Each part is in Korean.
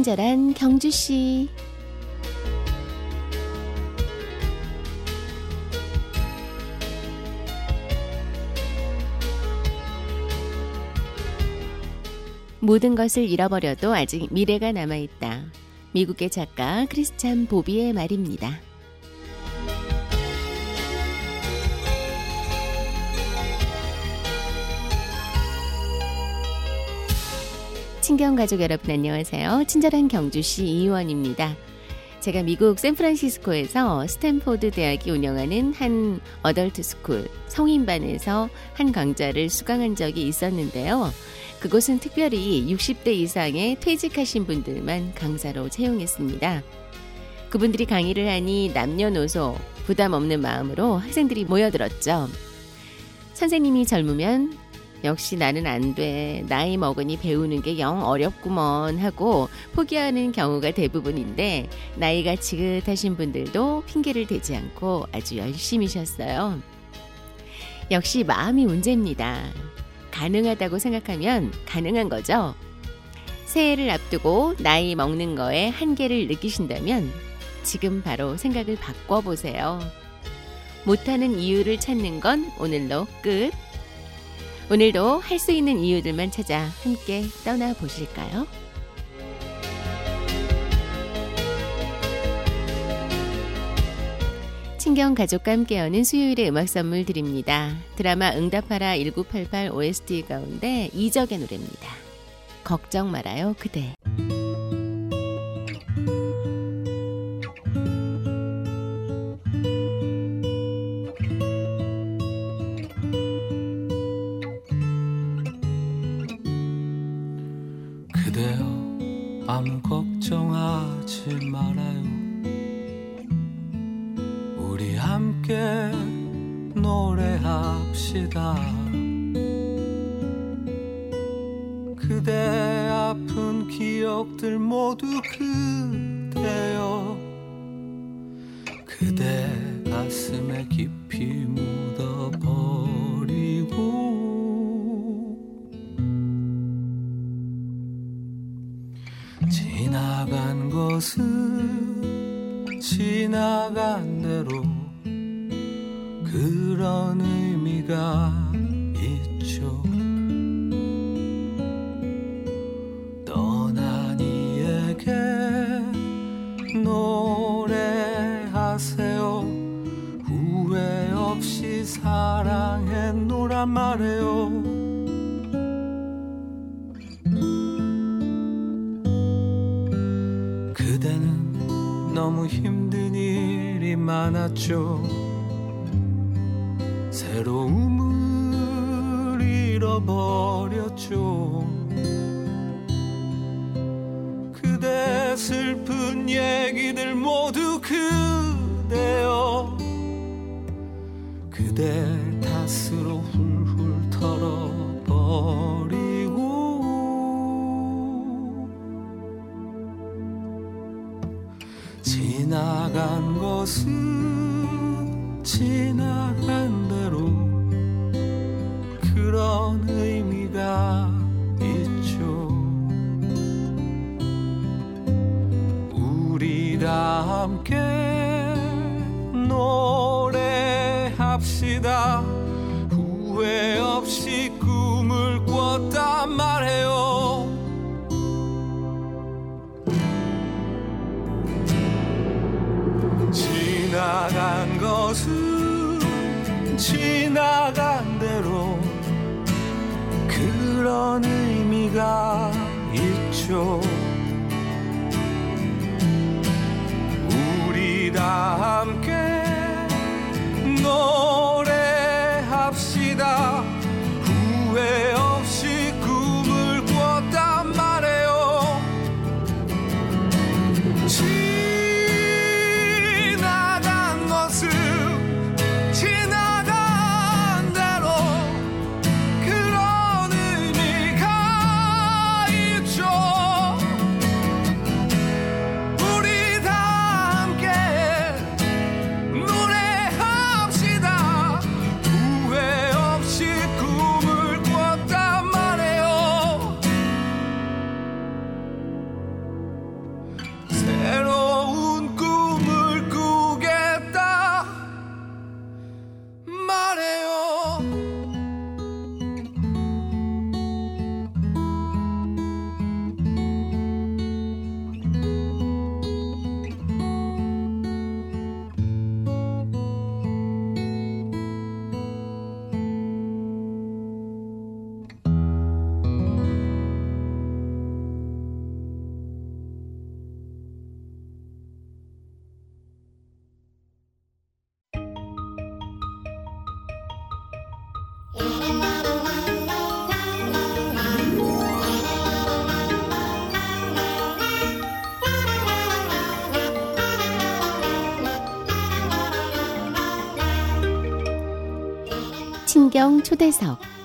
친절한 경주 씨. 모든 것을 잃어버려도 아직 미래가 남아있다. 미국의 작가 크리스찬 보비의 말입니다. 친경 가족 여러분 안녕하세요. 친절한 경주씨 이의원입니다. 제가 미국 샌프란시스코에서 스탠포드 대학이 운영하는 한 adult school 성인반에서 한 강좌를 수강한 적이 있었는데요. 그곳은 특별히 60대 이상의 퇴직하신 분들만 강사로 채용했습니다. 그분들이 강의를 하니 남녀노소 부담 없는 마음으로 학생들이 모여들었죠. 선생님이 젊으면 역시 나는 안 돼. 나이 먹으니 배우는 게 영 어렵구먼 하고 포기하는 경우가 대부분인데 나이가 지긋하신 분들도 핑계를 대지 않고 아주 열심히셨어요. 역시 마음이 문제입니다. 가능하다고 생각하면 가능한 거죠. 새해를 앞두고 나이 먹는 거에 한계를 느끼신다면 지금 바로 생각을 바꿔보세요. 못하는 이유를 찾는 건 오늘로 끝. 오늘도 할 수 있는 이유들만 찾아 함께 떠나 보실까요? 친경 가족과 함께 여는 수요일의 음악 선물 드립니다. 드라마 응답하라 1988 OST 가운데 이적의 노래입니다. 걱정 말아요, 그대. 가슴에 깊이 묻어버리고 지나간 것은 지나간 대로 그런 의미가 말해요. 그대는 너무 힘든 일이 많았죠. 새로움을 잃어버렸죠. 그대 슬픈 얘기들 모두 그대여 그대 것은 지나간 그런 의미가 있죠. 우리 다 함께 의미가 있죠. 우리 다 함께 신경 초대석.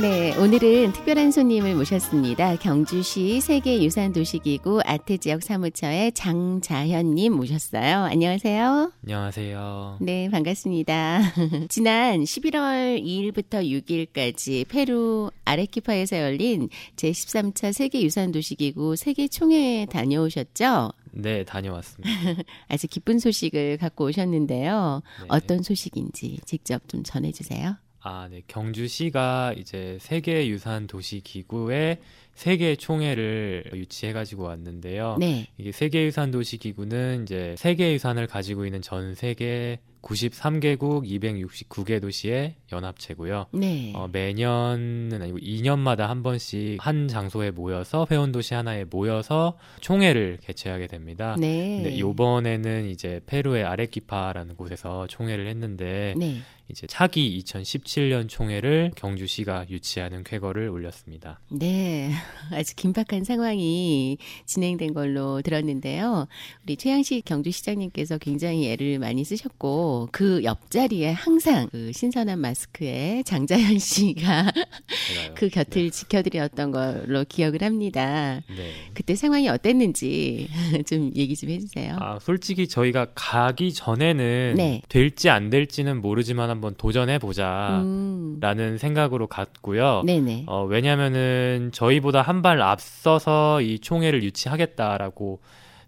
네, 오늘은 특별한 손님을 모셨습니다. 경주시 세계유산도시기구 아트지역 사무처의 장자현님 모셨어요. 안녕하세요. 안녕하세요. 네, 반갑습니다. 지난 11월 2일부터 6일까지 페루 아레키파에서 열린 제13차 세계유산도시기구 세계총회에 다녀오셨죠? 네, 다녀왔습니다. 아주 기쁜 소식을 갖고 오셨는데요. 네. 어떤 소식인지 직접 좀 전해주세요. 아, 네. 경주시가 이제 세계유산 도시 기구의 세계 총회를 유치해 가지고 왔는데요. 네, 이게 세계유산 도시 기구는 이제 세계유산을 가지고 있는 전 세계 93개국 269개 도시의 연합체고요. 네, 어, 매년은 아니고 2년마다 한 번씩 한 장소에 모여서 회원 도시 하나에 모여서 총회를 개최하게 됩니다. 네, 근데 이번에는 이제 페루의 아레키파라는 곳에서 총회를 했는데 네. 이제 차기 2017년 총회를 경주시가 유치하는 쾌거를 올렸습니다. 네, 아주 긴박한 상황이 진행된 걸로 들었는데요. 우리 최양식 경주시장님께서 굉장히 애를 많이 쓰셨고 그 옆자리에 항상 그 신선한 마스크에 장자연 씨가. 그 곁을 지켜드렸던 걸로 기억을 합니다. 네. 그때 상황이 어땠는지 좀 얘기 좀 해주세요. 아, 솔직히 저희가 가기 전에는 네. 될지 안 될지는 모르지만 한번 도전해 보자. 음, 라는 생각으로 갔고요. 네네. 어, 왜냐면은 저희보다 한 발 앞서서 이 총회를 유치하겠다라고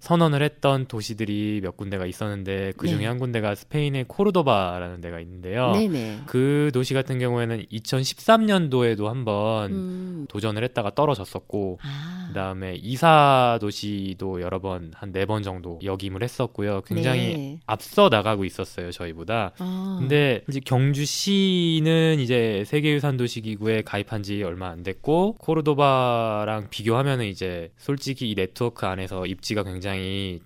선언을 했던 도시들이 몇 군데가 있었는데 그 중에 네. 한 군데가 스페인의 코르도바라는 데가 있는데요. 네네. 그 도시 같은 경우에는 2013년도에도 한번 음, 도전을 했다가 떨어졌었고 아, 그다음에 이사 도시도 여러 번 한 네 번 정도 역임을 했었고요. 굉장히 네. 앞서 나가고 있었어요, 저희보다. 어, 근데 이제 경주시는 이제 세계유산 도시기구에 가입한 지 얼마 안 됐고 코르도바랑 비교하면은 이제 솔직히 이 네트워크 안에서 입지가 굉장히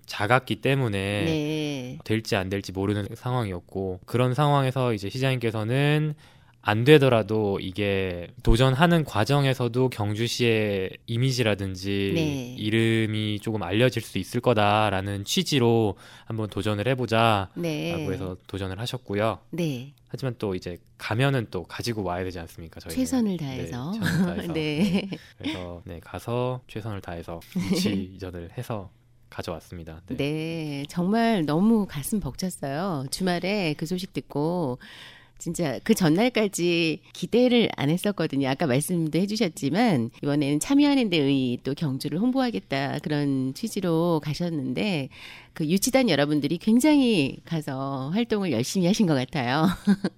작았기 때문에 네. 될지 안 될지 모르는 상황이었고 그런 상황에서 이제 시장님께서는 안 되더라도 이게 도전하는 과정에서도 경주시의 이미지라든지 네. 이름이 조금 알려질 수 있을 거다라는 취지로 한번 도전을 해보자라고 네. 해서 도전을 하셨고요. 네. 하지만 또 이제 가면은 또 가지고 와야 되지 않습니까? 저희 최선을 다해서. 네, 최선을 다해서. 네. 그래서 네 가서 최선을 다해서 유치전을 해서 가져왔습니다. 네. 네, 정말 너무 가슴 벅찼어요. 주말에 그 소식 듣고 진짜 그 전날까지 기대를 안 했었거든요. 아까 말씀도 해주셨지만 이번에는 참여하는 데의 또 경주를 홍보하겠다 그런 취지로 가셨는데 그 유치단 여러분들이 굉장히 가서 활동을 열심히 하신 것 같아요.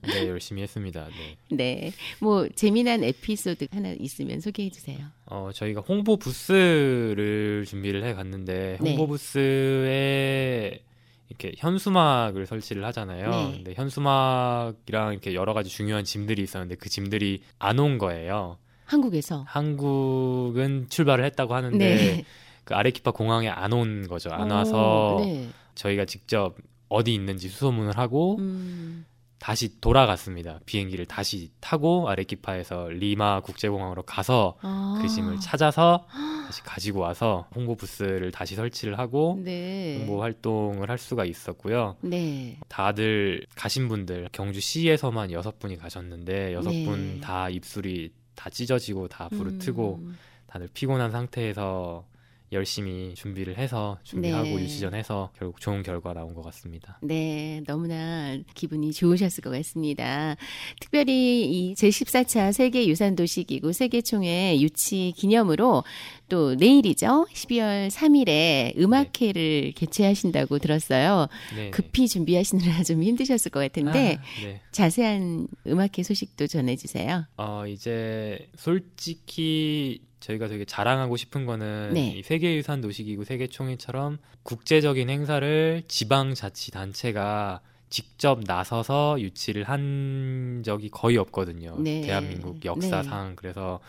네, 열심히 했습니다. 네. 네, 뭐 재미난 에피소드 하나 있으면 소개해 주세요. 어, 저희가 홍보 부스를 준비를 해 갔는데 네. 홍보 부스에 이렇게 현수막을 설치를 하잖아요. 네. 근데 현수막이랑 이렇게 여러 가지 중요한 짐들이 있었는데 그 짐들이 안 온 거예요. 한국에서 한국은 출발을 했다고 하는데 네. 그 아레키파 공항에 안 온 거죠. 안 어, 와서 네. 저희가 직접 어디 있는지 수소문을 하고 음, 다시 돌아갔습니다. 비행기를 다시 타고 아레키파에서 리마 국제공항으로 가서 아. 그 짐을 찾아서 다시 가지고 와서 홍보 부스를 다시 설치를 하고 네. 홍보 활동을 할 수가 있었고요. 네. 다들 가신 분들 경주시에서만 여섯 분이 가셨는데 여섯 네. 분다 입술이 다 찢어지고 다 부르트고 음, 다들 피곤한 상태에서 열심히 준비를 해서 준비하고 네. 유치전해서 결국 좋은 결과 나온 것 같습니다. 네, 너무나 기분이 좋으셨을 것 같습니다. 특별히 이 제14차 세계유산도시기구 세계총회 유치 기념으로 또 내일이죠. 12월 3일에 음악회를 개최하신다고 들었어요. 네. 급히 준비하시느라 좀 힘드셨을 것 같은데 아, 네. 자세한 음악회 소식도 전해주세요. 어, 이제 솔직히 저희가 되게 자랑하고 싶은 거는 네. 이 세계유산 도시기구 세계총회처럼 국제적인 행사를 지방자치단체가 직접 나서서 유치를 한 적이 거의 없거든요. 네. 대한민국 역사상 그래서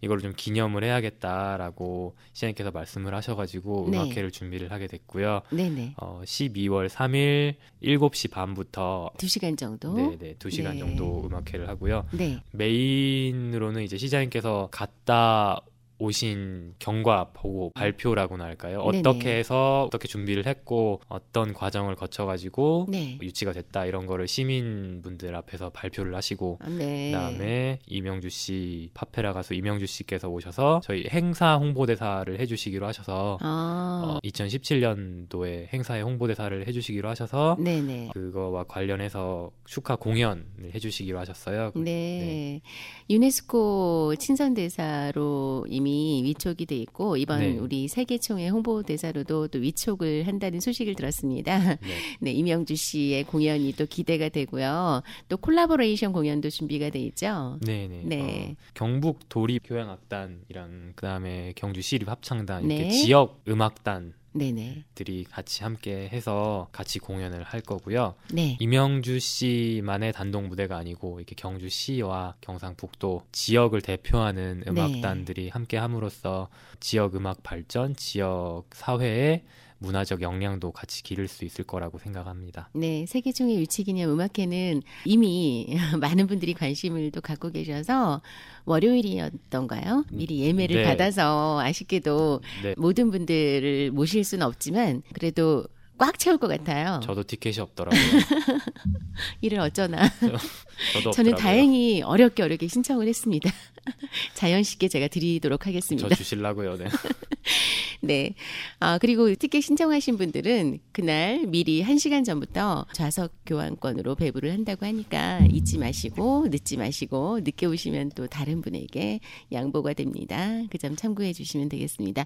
이걸 좀 기념을 해야겠다라고 시장님께서 말씀을 하셔가지고 네. 음악회를 준비를 하게 됐고요. 네네. 어, 12월 3일 7시 반부터 두 시간 정도. 네네 2시간 네. 정도 음악회를 하고요. 네. 메인으로는 이제 시장님께서 갔다 오신 경과 보고 발표라고나 할까요? 네네. 어떻게 해서 어떻게 준비를 했고 어떤 과정을 거쳐가지고 네. 유치가 됐다 이런 거를 시민분들 앞에서 발표를 하시고 아, 네. 그다음에 이명주 씨 파페라 가수 이명주 씨께서 오셔서 저희 행사 홍보대사를 해주시기로 하셔서 아, 어, 2017년도에 행사에 홍보대사를 해주시기로 하셔서 네네. 그거와 관련해서 축하 공연을 해주시기로 하셨어요. 네. 유네스코 친선대사로 이미 위촉이 돼 있고 이번 네. 우리 세계총회 홍보대사로도 또 위촉을 한다는 소식을 들었습니다. 네. 네, 이명주 씨의 공연이 또 기대가 되고요. 또 콜라보레이션 공연도 준비가 돼 있죠. 네네. 네. 어, 경북 도립 교향악단이랑 그다음에 경주 시립 합창단 이렇게 네. 지역 음악단 네네. 들이 같이 함께 해서 같이 공연을 할 거고요. 네. 이명주 씨만의 단독 무대가 아니고 이렇게 경주 시와 경상북도 지역을 대표하는 네. 음악단들이 함께 함으로써 지역 음악 발전, 지역 사회의 문화적 역량도 같이 기를 수 있을 거라고 생각합니다. 네, 세계총회 유치기념 음악회는 이미 많은 분들이 관심을 또 갖고 계셔서 월요일이었던가요? 미리 예매를 네. 받아서 아쉽게도 네. 모든 분들을 모실 수는 없지만 그래도 꽉 채울 것 같아요. 저도 티켓이 없더라고요. 이를 어쩌나. 저도 저는 없더라고요. 다행히 어렵게 어렵게 신청을 했습니다. 자연 씨께 제가 드리도록 하겠습니다. 저 주실라고요. 네. 네. 아, 그리고 티켓 신청하신 분들은 그날 미리 1시간 전부터 좌석 교환권으로 배부를 한다고 하니까 잊지 마시고, 늦지 마시고, 늦게 오시면 또 다른 분에게 양보가 됩니다. 그 점 참고해 주시면 되겠습니다.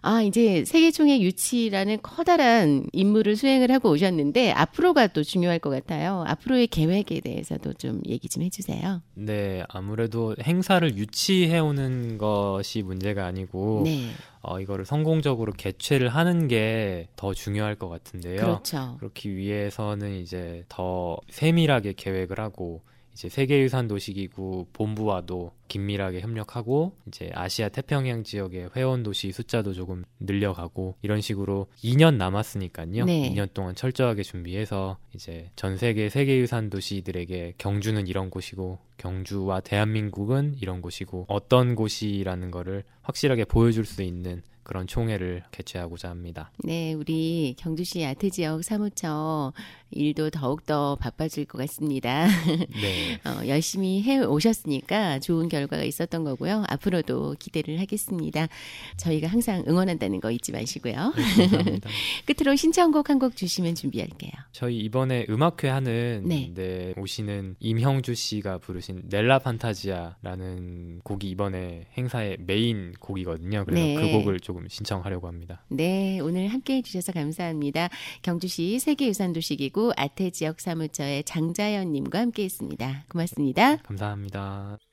아, 이제 세계총회 유치라는 커다란 임무를 수행을 하고 오셨는데, 앞으로가 또 중요할 것 같아요. 앞으로의 계획에 대해서도 좀 얘기 좀 해주세요. 네, 아무래도 행사를 유치해 오는 것이 문제가 아니고 네. 어, 이거를 성공적으로 개최를 하는 게 더 중요할 것 같은데요. 그렇죠. 그렇기 위해서는 이제 더 세밀하게 계획을 하고 이제 세계유산 도시기구 본부와도 긴밀하게 협력하고 이제 아시아 태평양 지역의 회원 도시 숫자도 조금 늘려가고 이런 식으로 2년 남았으니까요. 네. 2년 동안 철저하게 준비해서 이제 전 세계 세계유산 도시들에게 경주는 이런 곳이고 경주와 대한민국은 이런 곳이고 어떤 곳이라는 거를 확실하게 보여줄 수 있는 그런 총회를 개최하고자 합니다. 네, 우리 경주시 아트 지역 사무처 일도 더욱더 바빠질 것 같습니다. 네. 어, 열심히 해 오셨으니까 좋은 결과가 있었던 거고요. 앞으로도 기대를 하겠습니다. 저희가 항상 응원한다는 거 잊지 마시고요. 감사합니다. 끝으로 신청곡 한 곡 주시면 준비할게요. 저희 이번에 음악회 하는 네. 네, 오시는 임형주 씨가 부르신 넬라 판타지아라는 곡이 이번에 행사의 메인 곡이거든요. 그래서 네. 그 곡을 조금 신청하려고 합니다. 네, 오늘 함께 해주셔서 감사합니다. 경주시 세계유산도시기구 아태 지역 사무처의 장자연 님과 함께 했습니다. 고맙습니다. 감사합니다.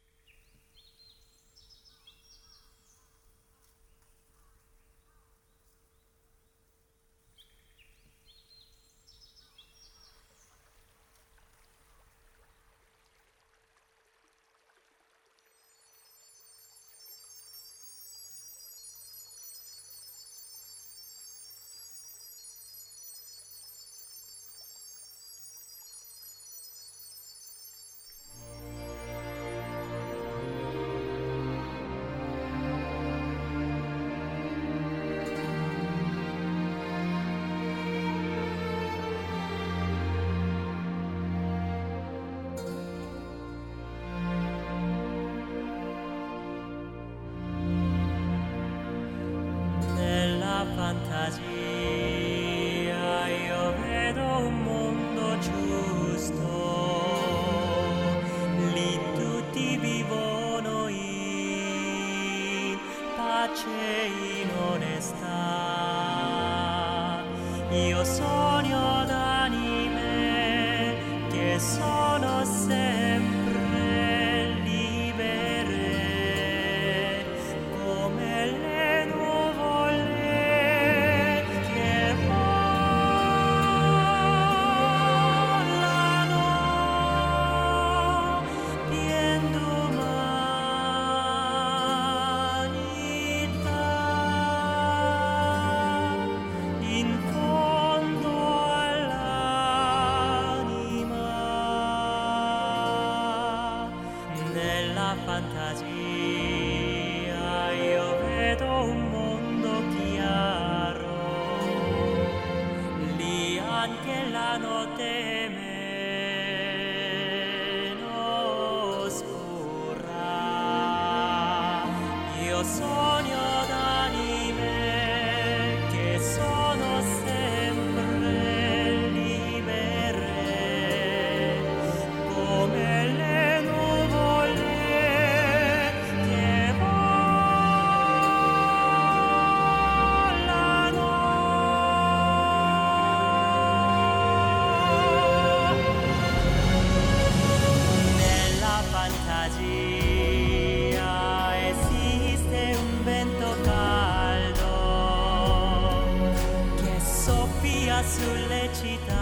La notte. sulle città.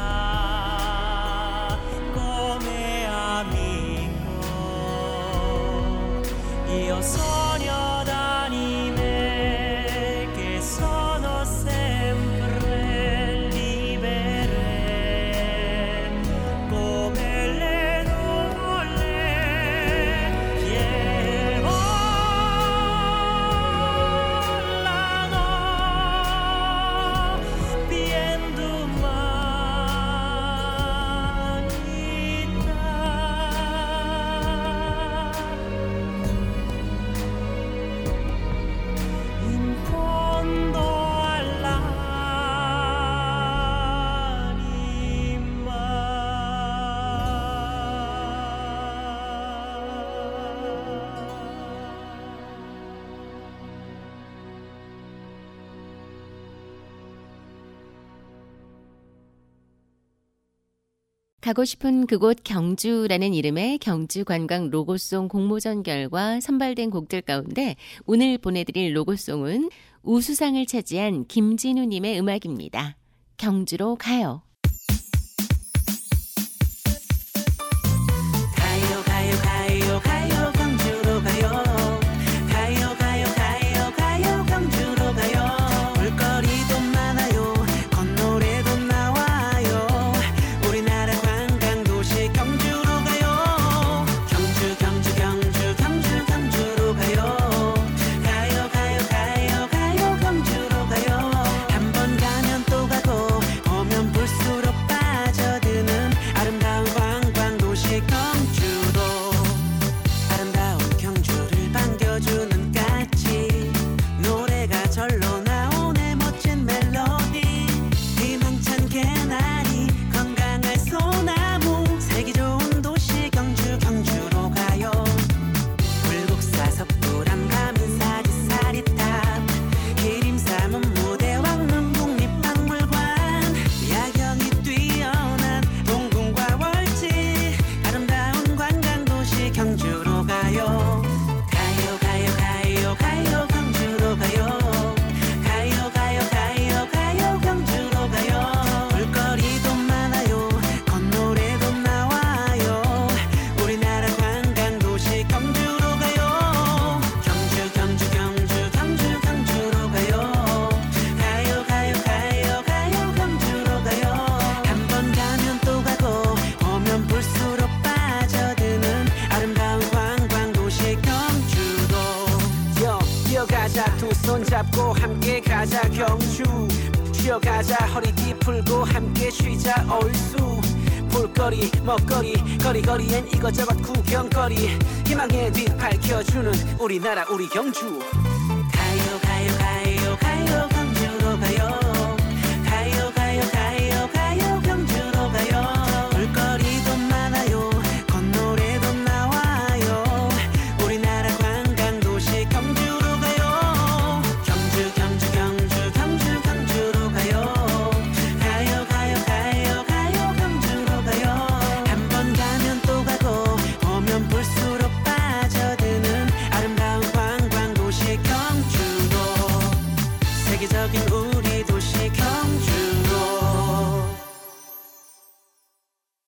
가고 싶은 그곳 경주라는 이름의 경주 관광 로고송 공모전 결과 선발된 곡들 가운데 오늘 보내드릴 로고송은 우수상을 차지한 김진우님의 음악입니다. 경주로 가요. 먹거리 거리거리엔 이거저것 구경거리. 희망의 빛 밝혀주는 우리나라 우리 경주.